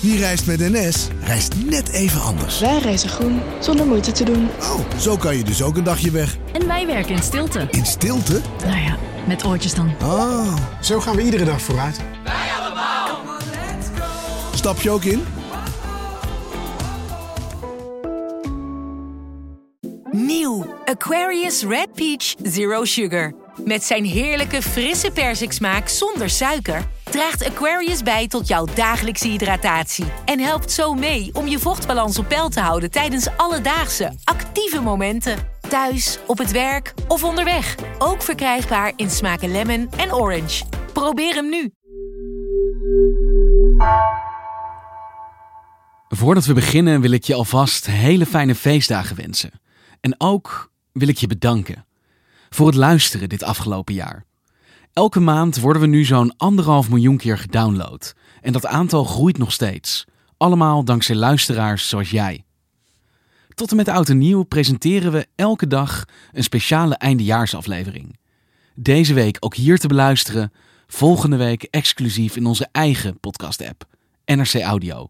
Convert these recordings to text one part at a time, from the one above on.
Wie reist met NS, reist net even anders. Wij reizen groen, zonder moeite te doen. Oh, zo kan je dus ook een dagje weg. En wij werken in stilte. In stilte? Nou ja, met oortjes dan. Ah. Zo gaan we iedere dag vooruit. Stap je ook in? Nieuw Aquarius Red Peach Zero Sugar. Met zijn heerlijke frisse persiksmaak zonder suiker draagt Aquarius bij tot jouw dagelijkse hydratatie en helpt zo mee om je vochtbalans op peil te houden tijdens alledaagse actieve momenten. Thuis, op het werk of onderweg. Ook verkrijgbaar in smaken lemon en orange. Probeer hem nu. Voordat we beginnen wil ik je alvast hele fijne feestdagen wensen. En ook wil ik je bedanken voor het luisteren dit afgelopen jaar. Elke maand worden we nu zo'n anderhalf miljoen keer gedownload. En dat aantal groeit nog steeds. Allemaal dankzij luisteraars zoals jij. Tot en met oud en nieuw presenteren we elke dag een speciale eindejaarsaflevering. Deze week ook hier te beluisteren, volgende week exclusief in onze eigen podcast-app, NRC Audio.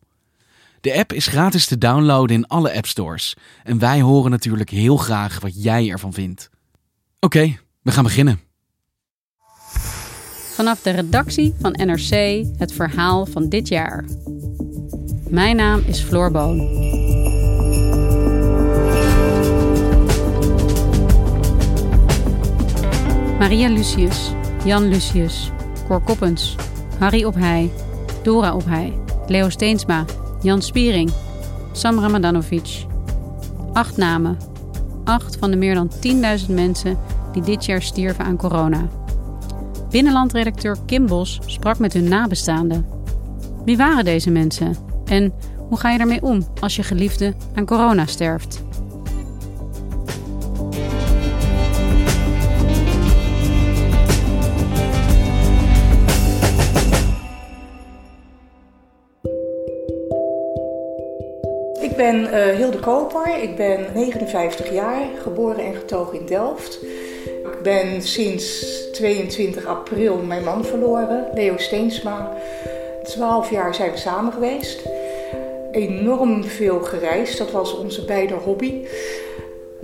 De app is gratis te downloaden in alle appstores en wij horen natuurlijk heel graag wat jij ervan vindt. Oké, we gaan beginnen. Vanaf de redactie van NRC het verhaal van dit jaar. Mijn naam is Floor Boon. Maria Lucius, Jan Lucius, Cor Koppens, Harry Ophij, Dora Ophij, Leo Steensma, Jan Spiering, Sam Ramadanovic. Acht namen. Acht van de meer dan 10.000 mensen die dit jaar stierven aan corona. Binnenlandredacteur Kim Bos sprak met hun nabestaanden. Wie waren deze mensen? En hoe ga je ermee om als je geliefde aan corona sterft? Ik ben uh, Hilde Koper, ik ben 59 jaar, geboren en getogen in Delft. Ik ben sinds 22 april mijn man verloren, Leo Steensma. 12 jaar zijn we samen geweest. Enorm veel gereisd, dat was onze beide hobby.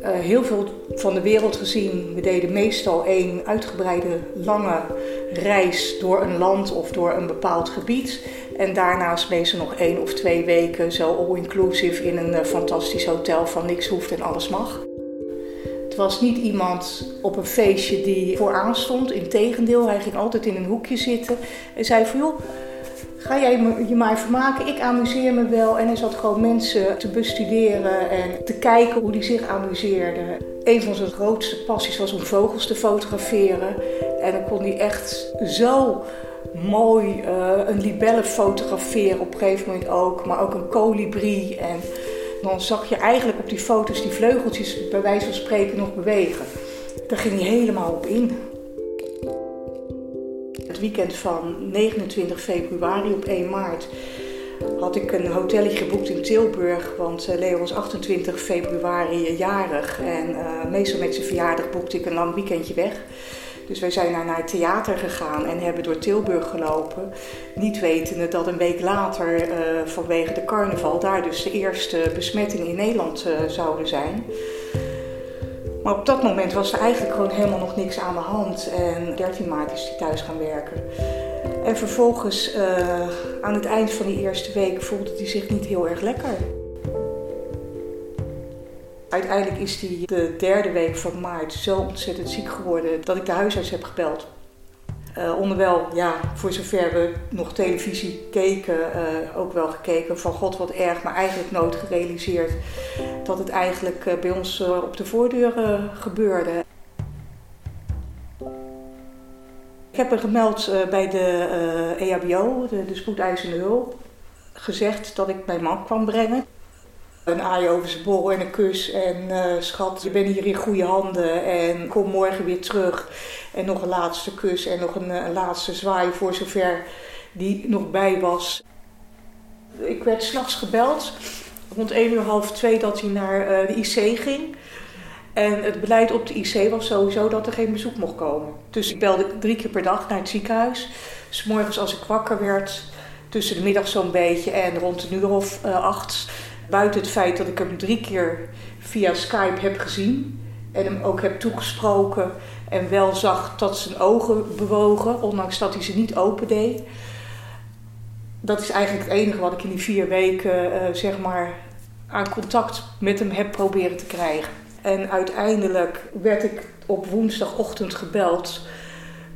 Uh, heel veel van de wereld gezien. We deden meestal één uitgebreide lange reis door een land of door een bepaald gebied. En daarnaast meestal nog één of twee weken zo all-inclusive in een uh, fantastisch hotel van niks hoeft en alles mag. Het was niet iemand op een feestje die vooraan stond. Integendeel, hij ging altijd in een hoekje zitten en zei van joh, ga jij je maar vermaken, ik amuseer me wel. En hij zat gewoon mensen te bestuderen en te kijken hoe die zich amuseerden. Een van zijn grootste passies was om vogels te fotograferen. En dan kon hij echt zo mooi uh, een libelle fotograferen op een gegeven moment ook. Maar ook een kolibrie. En dan zag je eigenlijk op die foto's die vleugeltjes bij wijze van spreken nog bewegen. Daar ging hij helemaal op in. Het weekend van 29 februari op 1 maart had ik een hotelletje geboekt in Tilburg. Want Leo was 28 februari jarig. En uh, meestal met zijn verjaardag boekte ik een lang weekendje weg. Dus wij zijn naar, naar het theater gegaan en hebben door Tilburg gelopen. Niet wetende dat een week later uh, vanwege de carnaval daar dus de eerste besmettingen in Nederland uh, zouden zijn. Maar op dat moment was er eigenlijk gewoon helemaal nog niks aan de hand. En 13 maart is hij thuis gaan werken. En vervolgens, uh, aan het eind van die eerste week, voelde hij zich niet heel erg lekker. Uiteindelijk is hij de derde week van maart zo ontzettend ziek geworden dat ik de huisarts heb gebeld. Uh, onderwijl, ja, voor zover we nog televisie keken, uh, ook wel gekeken van god wat erg, maar eigenlijk nooit gerealiseerd dat het eigenlijk uh, bij ons op de voordeur gebeurde. Ik heb me gemeld bij de EHBO, de, de spoedeisende hulp, gezegd dat ik mijn man kwam brengen. Een aai over zijn borrel en een kus. En uh, schat, je bent hier in goede handen. En kom morgen weer terug. En nog een laatste kus en nog een, een laatste zwaai voor zover die nog bij was. Ik werd s'nachts gebeld. Rond 1 uur half 2 dat hij naar uh, de IC ging. En het beleid op de IC was sowieso dat er geen bezoek mocht komen. Dus ik belde drie keer per dag naar het ziekenhuis. S morgens als ik wakker werd, tussen de middag zo'n beetje en rond een uur of acht. Buiten het feit dat ik hem drie keer via Skype heb gezien en hem ook heb toegesproken en wel zag dat zijn ogen bewogen, ondanks dat hij ze niet open deed. Dat is eigenlijk het enige wat ik in die vier weken uh, zeg maar aan contact met hem heb proberen te krijgen. En uiteindelijk werd ik op woensdagochtend gebeld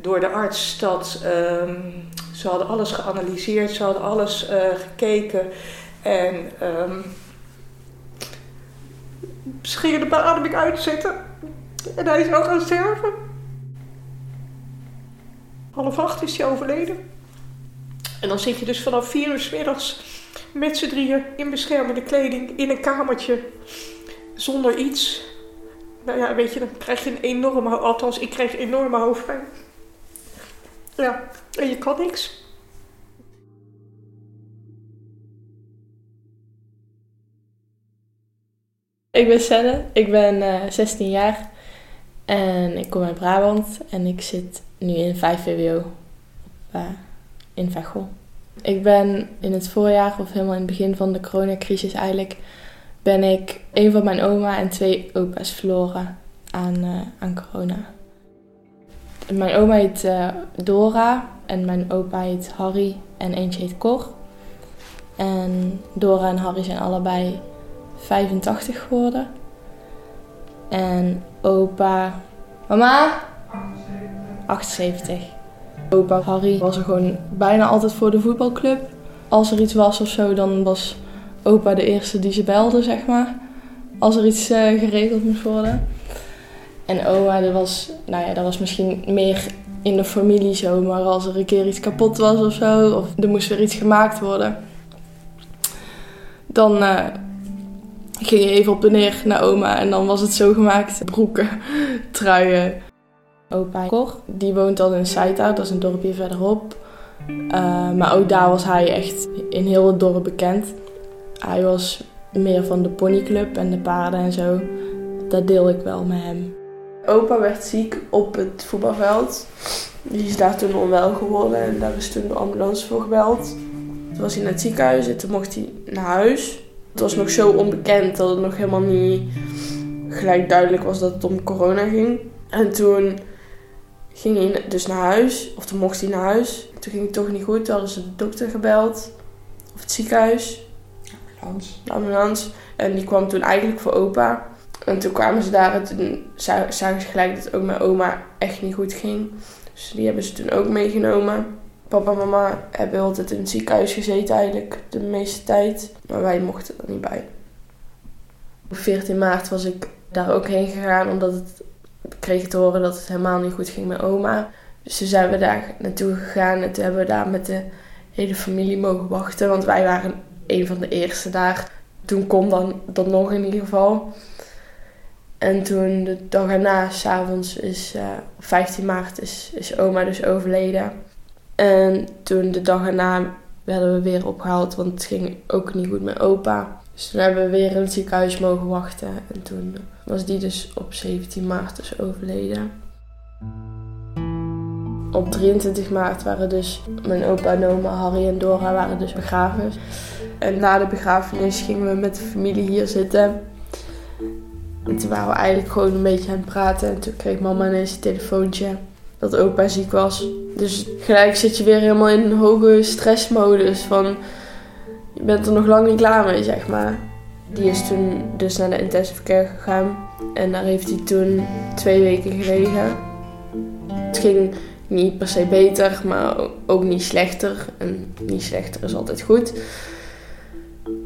door de arts dat um, ze hadden alles geanalyseerd, ze hadden alles uh, gekeken en um, ze gingen de beademing uitzetten en hij is ook gaan sterven. Half acht is hij overleden. En dan zit je dus vanaf vier uur s middags met z'n drieën in beschermende kleding in een kamertje zonder iets. Nou ja, weet je, dan krijg je een enorme, althans ik kreeg enorme hoofdpijn. Ja, en je kan niks. Ik ben Senne, ik ben uh, eh, 16 jaar en ik kom uit Brabant en ik zit nu in 5 VWO uh, in Veghel. Ik ben in het voorjaar, of helemaal in het begin van de coronacrisis eigenlijk, ben ik een van mijn oma en twee opa's verloren aan, uh, aan corona. Mijn oma heet Dora en mijn opa heet Harry en eentje heet Cor. En Dora en Harry zijn allebei 85 geworden. En opa... Mama? 78. Opa Harry was er gewoon bijna altijd voor de voetbalclub. Als er iets was of zo, dan was opa de eerste die ze belde, zeg maar. Als er iets uh, geregeld moest worden. En oma, dat was, nou ja, dat was misschien meer in de familie zo. Maar als er een keer iets kapot was of zo, of er moest weer iets gemaakt worden. Dan uh, ging je even op en neer naar oma en dan was het zo gemaakt. Broeken, truien. Opa Cor, die woont dan in Saita, dat is een dorpje verderop. Uh, maar ook daar was hij echt in heel het dorp bekend. Hij was meer van de ponyclub en de paarden en zo. Dat deel ik wel met hem. Opa werd ziek op het voetbalveld. Die is daar toen onwel geworden en daar is toen de ambulance voor gebeld. Toen was hij naar het ziekenhuis en toen mocht hij naar huis. Het was nog zo onbekend dat het nog helemaal niet gelijk duidelijk was dat het om corona ging. En toen ging hij dus naar huis, of toen mocht hij naar huis. Toen ging het toch niet goed, toen hadden ze de dokter gebeld, of het ziekenhuis. Ambulance. De ambulance. En die kwam toen eigenlijk voor opa. En toen kwamen ze daar en toen zagen ze gelijk dat ook mijn oma echt niet goed ging. Dus die hebben ze toen ook meegenomen. Papa en mama hebben altijd in het ziekenhuis gezeten eigenlijk de meeste tijd. Maar wij mochten er niet bij. Op 14 maart was ik daar ook heen gegaan omdat het kreeg te horen dat het helemaal niet goed ging met oma. Dus toen zijn we daar naartoe gegaan en toen hebben we daar met de hele familie mogen wachten. Want wij waren een van de eerste daar. Toen kon dan dat nog in ieder geval. En toen de dag erna, s'avonds, is uh, op 15 maart, is, is oma dus overleden. En toen de dag erna werden we weer opgehaald, want het ging ook niet goed met opa. Dus toen hebben we weer in het ziekenhuis mogen wachten. En toen was die dus op 17 maart dus overleden. Op 23 maart waren dus mijn opa en oma, Harry en Dora, waren dus begraven. En na de begrafenis gingen we met de familie hier zitten. En toen waren we eigenlijk gewoon een beetje aan het praten. En toen kreeg mama ineens een telefoontje dat opa ziek was. Dus gelijk zit je weer helemaal in een hoge stressmodus van... Je bent er nog lang niet klaar mee, zeg maar. Die is toen dus naar de intensive care gegaan. En daar heeft hij toen twee weken gelegen. Het ging niet per se beter, maar ook niet slechter. En niet slechter is altijd goed.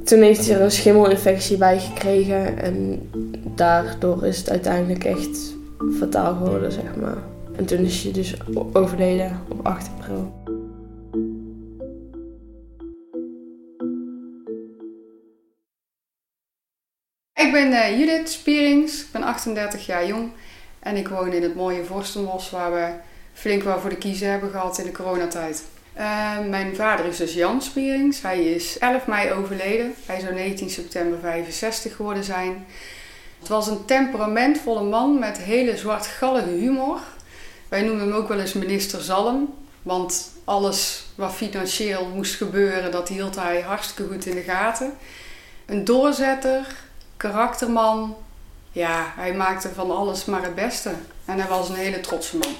Toen heeft hij er een schimmelinfectie bij gekregen. En daardoor is het uiteindelijk echt fataal geworden, zeg maar. En toen is hij dus overleden op 8 april. Ik ben uh, Judith Spierings, ik ben 38 jaar jong en ik woon in het mooie Vorstenbos waar we flink wel voor de kiezen hebben gehad in de coronatijd. Uh, mijn vader is dus Jan Spierings. Hij is 11 mei overleden. Hij zou 19 september 65 geworden zijn. Het was een temperamentvolle man met hele zwartgallige humor. Wij noemen hem ook wel eens minister Zalm. Want alles wat financieel moest gebeuren, dat hield hij hartstikke goed in de gaten. Een doorzetter, karakterman. Ja, hij maakte van alles maar het beste. En hij was een hele trotse man.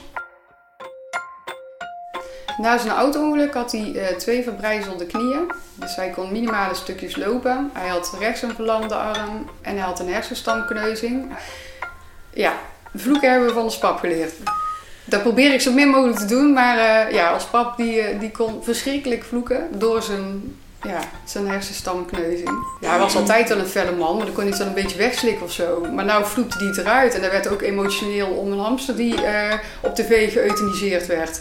Na zijn auto-ongeluk had hij uh, twee verbrijzelde knieën. Dus hij kon minimale stukjes lopen. Hij had rechts een verlamde arm en hij had een hersenstamkneuzing. Ja, vloeken hebben we van de pap geleerd. Dat probeer ik zo min mogelijk te doen, maar uh, ja, als pap die, uh, die kon verschrikkelijk vloeken door zijn, ja, zijn hersenstamkneuzing. Ja, hij was altijd wel een felle man, maar dan kon hij het dan een beetje wegslikken of zo. Maar nou vloekte hij het eruit en hij werd ook emotioneel om een hamster die uh, op tv geëuthaniseerd werd.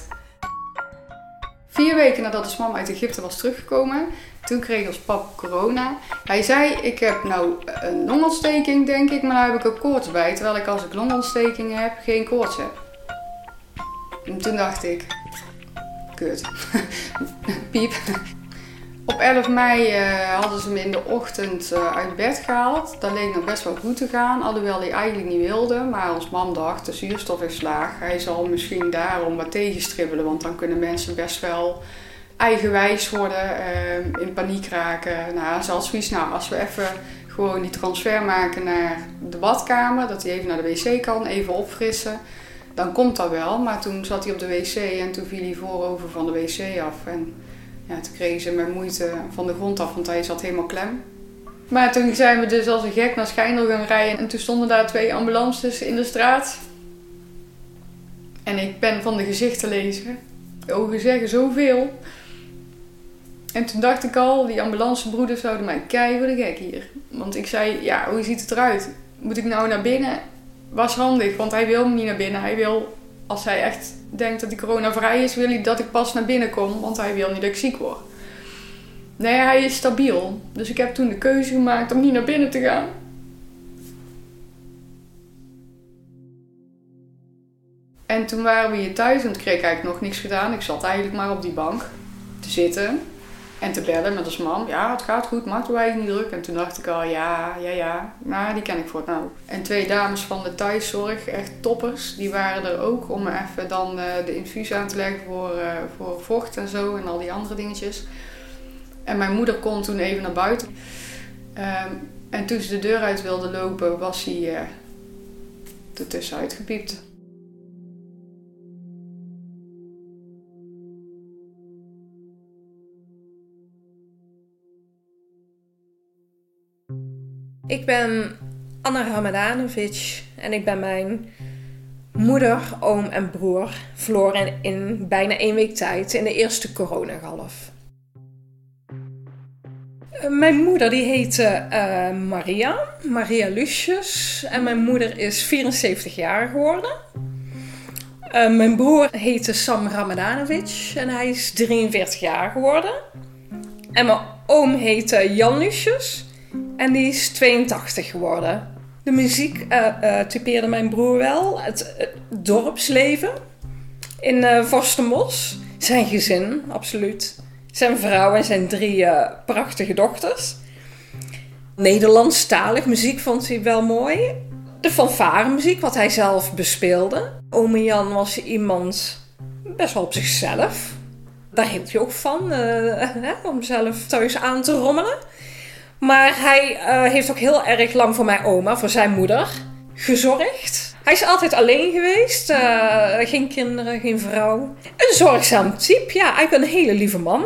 Vier weken nadat de mam uit Egypte was teruggekomen, toen kreeg ons pap corona. Hij zei, ik heb nou een longontsteking denk ik, maar nu heb ik ook koorts bij. Terwijl ik als ik longontsteking heb, geen koorts heb. En toen dacht ik, kut, piep. Op 11 mei uh, hadden ze me in de ochtend uh, uit bed gehaald. Dat leek nog best wel goed te gaan, alhoewel hij eigenlijk niet wilde. Maar ons mam dacht, de zuurstof is laag. Hij zal misschien daarom wat tegenstribbelen, want dan kunnen mensen best wel eigenwijs worden, uh, in paniek raken. Nou, zelfs zoiets, nou, als we even gewoon die transfer maken naar de badkamer, dat hij even naar de wc kan, even opfrissen dan komt dat wel. Maar toen zat hij op de wc en toen viel hij voorover van de wc af. En ja, toen kregen ze met moeite van de grond af, want hij zat helemaal klem. Maar toen zijn we dus als een gek naar Schijndel gaan rijden. En toen stonden daar twee ambulances in de straat. En ik ben van de gezichten lezen. De ogen zeggen zoveel. En toen dacht ik al, die ambulancebroeders zouden mij voor de gek hier. Want ik zei, ja, hoe ziet het eruit? Moet ik nou naar binnen? Was handig, want hij wil niet naar binnen. Hij wil, als hij echt denkt dat hij corona vrij is, wil hij dat ik pas naar binnen kom, want hij wil niet dat ik ziek word. Nee, hij is stabiel. Dus ik heb toen de keuze gemaakt om niet naar binnen te gaan. En toen waren we hier thuis en toen kreeg eigenlijk nog niks gedaan. Ik zat eigenlijk maar op die bank te zitten. En te bellen met als mam. Ja, het gaat goed, maakt u eigenlijk niet druk. En toen dacht ik al, ja, ja, ja. Nou, die ken ik voor het nou. En twee dames van de thuiszorg, echt toppers. Die waren er ook om even dan uh, de infuus aan te leggen voor, uh, voor vocht en zo. En al die andere dingetjes. En mijn moeder kon toen even naar buiten. Um, en toen ze de deur uit wilde lopen, was hij uh, ertussen uitgepiept. Ik ben Anna Ramadanovic en ik ben mijn moeder, oom en broer verloren in bijna één week tijd in de eerste coronagolf. Mijn moeder die heette uh, Maria, Maria Lucius en mijn moeder is 74 jaar geworden. Uh, mijn broer heette Sam Ramadanovic en hij is 43 jaar geworden. En mijn oom heette Jan Lucius en die is 82 geworden. De muziek uh, uh, typeerde mijn broer wel. Het, het dorpsleven in uh, Vorstenbos. Zijn gezin, absoluut. Zijn vrouw en zijn drie prachtige dochters. Nederlandstalig muziek vond hij wel mooi. De fanfare muziek, wat hij zelf bespeelde. Ome Jan was iemand best wel op zichzelf. Daar hield je ook van, om zelf thuis aan te rommelen. Maar hij uh, heeft ook heel erg lang voor mijn oma, voor zijn moeder, gezorgd. Hij is altijd alleen geweest. Uh, geen kinderen, geen vrouw. Een zorgzaam type. Ja, eigenlijk een hele lieve man.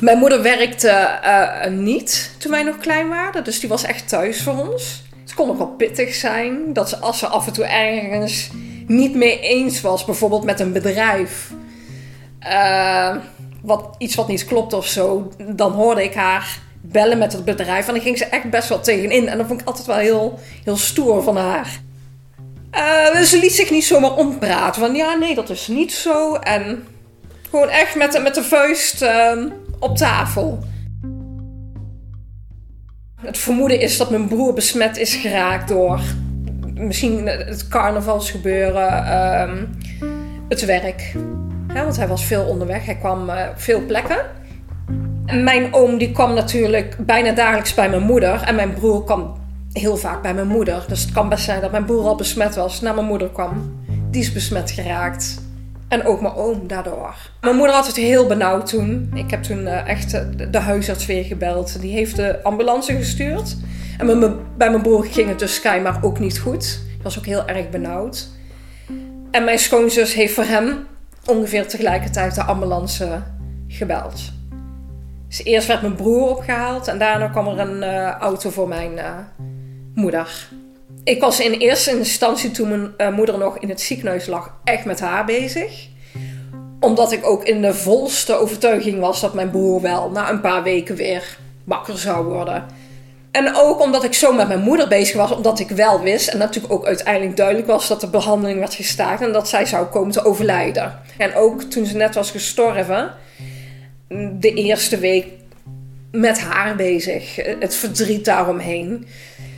Mijn moeder werkte uh, niet toen wij nog klein waren. Dus die was echt thuis voor ons. Het kon ook wel pittig zijn. Dat ze als ze af en toe ergens niet mee eens was. Bijvoorbeeld met een bedrijf. wat, iets wat niet klopt of zo. Dan hoorde ik haar bellen met het bedrijf. En dan ging ze echt best wel tegenin. En dat vond ik altijd wel heel, heel stoer van haar. Uh, ze liet zich niet zomaar ompraten. Van ja, nee, dat is niet zo. En gewoon echt met, met de vuist uh, op tafel. Het vermoeden is dat mijn broer besmet is geraakt door misschien het carnavalsgebeuren, uh, het werk. Ja, want hij was veel onderweg, hij kwam op veel plekken. Mijn oom die kwam natuurlijk bijna dagelijks bij mijn moeder. En mijn broer kwam heel vaak bij mijn moeder. Dus het kan best zijn dat mijn broer al besmet was naar mijn moeder kwam. Die is besmet geraakt. En ook mijn oom daardoor. Mijn moeder had het heel benauwd toen. Ik heb toen uh, echt de huisarts weer gebeld. Die heeft de ambulance gestuurd. En bij mijn, bij mijn broer ging het dus schijnbaar ook niet goed. Hij was ook heel erg benauwd. En mijn schoonzus heeft voor hem ongeveer tegelijkertijd de ambulance gebeld. Dus eerst werd mijn broer opgehaald en daarna kwam er een uh, auto voor mijn uh, moeder. Ik was in eerste instantie, toen mijn uh, moeder nog in het ziekenhuis lag, echt met haar bezig. Omdat ik ook in de volste overtuiging was dat mijn broer wel na een paar weken weer wakker zou worden. En ook omdat ik zo met mijn moeder bezig was, omdat ik wel wist en natuurlijk ook uiteindelijk duidelijk was dat de behandeling werd gestaakt en dat zij zou komen te overlijden. En ook toen ze net was gestorven, de eerste week met haar bezig, het verdriet daaromheen.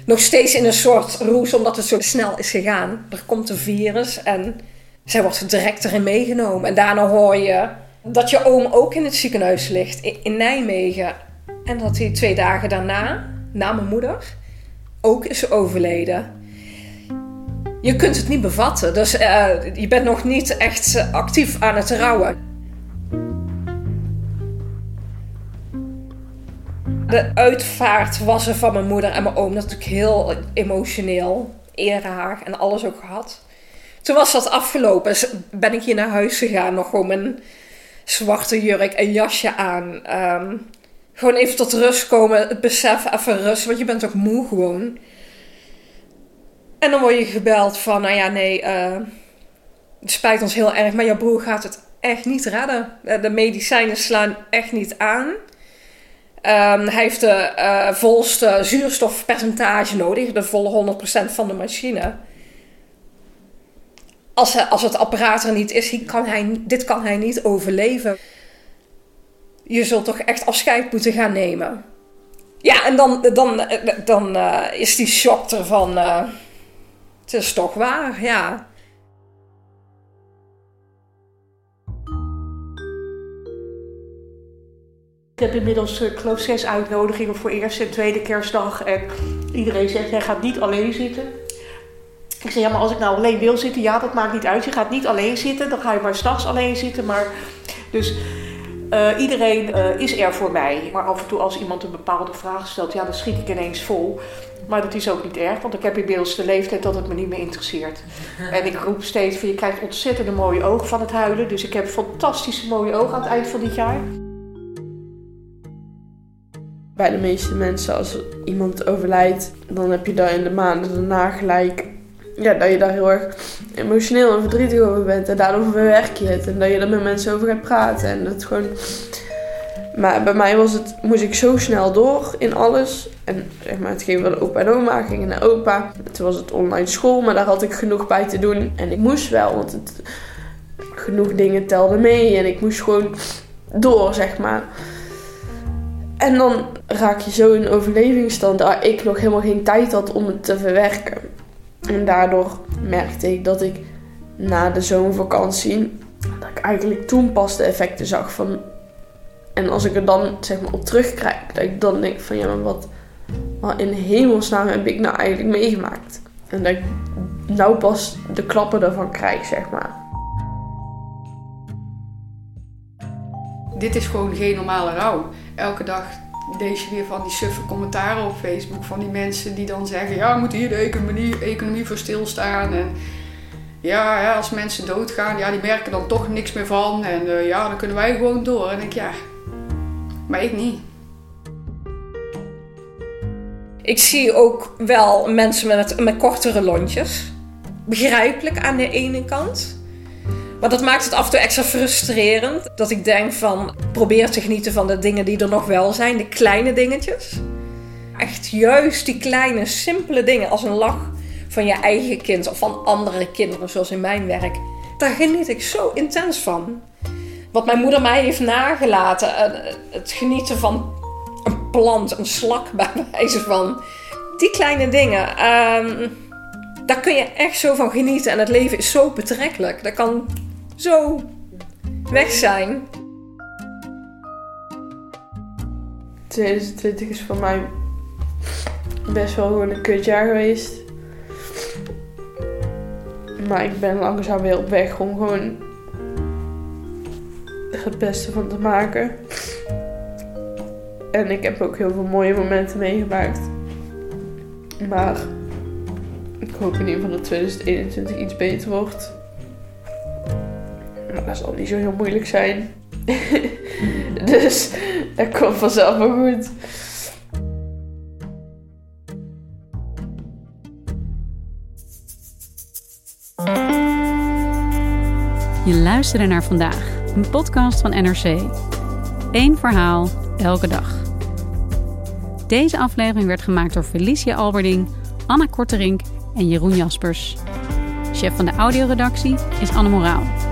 Nog steeds in een soort roes, omdat het zo snel is gegaan. Er komt een virus en zij wordt direct erin meegenomen. En daarna hoor je dat je oom ook in het ziekenhuis ligt in Nijmegen. En dat hij twee dagen daarna na mijn moeder ook is overleden. Je kunt het niet bevatten, dus uh, je bent nog niet echt actief aan het rouwen. De uitvaart was er van mijn moeder en mijn oom natuurlijk heel emotioneel. Erehaag en alles ook gehad. Toen was dat afgelopen, ben ik hier naar huis gegaan, nog gewoon mijn zwarte jurk en jasje aan. Um, gewoon even tot rust komen, het besef, even rust, want je bent ook moe gewoon. En dan word je gebeld van, nou ja, nee, uh, het spijt ons heel erg, maar jouw broer gaat het echt niet redden. De medicijnen slaan echt niet aan. Um, hij heeft de uh, volste zuurstofpercentage nodig, de volle 100% van de machine. Als, hij, als het apparaat er niet is, kan hij, dit kan hij niet overleven je zult toch echt afscheid moeten gaan nemen. Ja, en dan, dan, dan uh, is die shock ervan. Uh, het is toch waar, ja. Heb inmiddels, uh, ik geloof, zes uitnodigingen voor eerste en tweede kerstdag. En iedereen zegt, jij gaat niet alleen zitten. Ik zeg, ja, maar als ik nou alleen wil zitten, ja, dat maakt niet uit. Je gaat niet alleen zitten, dan ga je maar s'nachts alleen zitten. Maar, dus uh, iedereen uh, is er voor mij. Maar af en toe als iemand een bepaalde vraag stelt, ja, dan schiet ik ineens vol. Maar dat is ook niet erg, want ik heb inmiddels de leeftijd dat het me niet meer interesseert. En ik roep steeds van, je krijgt ontzettend mooie ogen van het huilen. Dus ik heb fantastische mooie ogen aan het eind van dit jaar. Bij de meeste mensen, als iemand overlijdt, dan heb je daar in de maanden daarna gelijk ja, dat je daar heel erg emotioneel en verdrietig over bent. En daarover verwerk je het. En dat je er met mensen over gaat praten. En dat gewoon... Maar bij mij was het, moest ik zo snel door in alles. En zeg maar, het ging van opa en oma, ging naar opa. Toen was het online school, maar daar had ik genoeg bij te doen. En ik moest wel, want het, genoeg dingen telden mee. En ik moest gewoon door, zeg maar. En dan raak je zo in overlevingsstand dat ik nog helemaal geen tijd had om het te verwerken. En daardoor merkte ik dat ik na de zomervakantie, dat ik eigenlijk toen pas de effecten zag van. En als ik er dan zeg maar op terugkijk, dat ik dan denk van ja, maar wat, wat in hemelsnaam heb ik nou eigenlijk meegemaakt? En dat ik nou pas de klappen daarvan krijg, zeg maar. Dit is gewoon geen normale rouw. Elke dag lees je weer van die suffe commentaren op Facebook van die mensen die dan zeggen: ja, we moeten hier de economie, economie voor stilstaan. En ja, ja, als mensen doodgaan, ja, die merken dan toch niks meer van. En uh, ja, dan kunnen wij gewoon door. En ik ja, maar ik niet. Ik zie ook wel mensen met, met kortere lontjes. Begrijpelijk aan de ene kant. Maar dat maakt het af en toe extra frustrerend. Dat ik denk van, probeer te genieten van de dingen die er nog wel zijn. De kleine dingetjes. Echt juist die kleine, simpele dingen als een lach van je eigen kind of van andere kinderen, zoals in mijn werk. Daar geniet ik zo intens van. Wat mijn moeder mij heeft nagelaten. Eh, het genieten van een plant, een slak bij wijze van. Die kleine dingen. Um, daar kun je echt zo van genieten. En het leven is zo betrekkelijk. Dat kan zo weg zijn. 2020 is voor mij best wel gewoon een kutjaar geweest. Maar ik ben langzaam weer op weg om gewoon het beste van te maken. En ik heb ook heel veel mooie momenten meegemaakt. Maar ik hoop in ieder geval dat 2021 iets beter wordt. Dat zal niet zo heel moeilijk zijn. dus dat komt vanzelf wel goed. Je luisterde naar vandaag, een podcast van NRC. Eén verhaal, elke dag. Deze aflevering werd gemaakt door Felicia Alberding, Anna Korterink en Jeroen Jaspers. Chef van de audioredactie is Anne Moraal.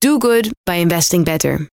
Do good by investing better.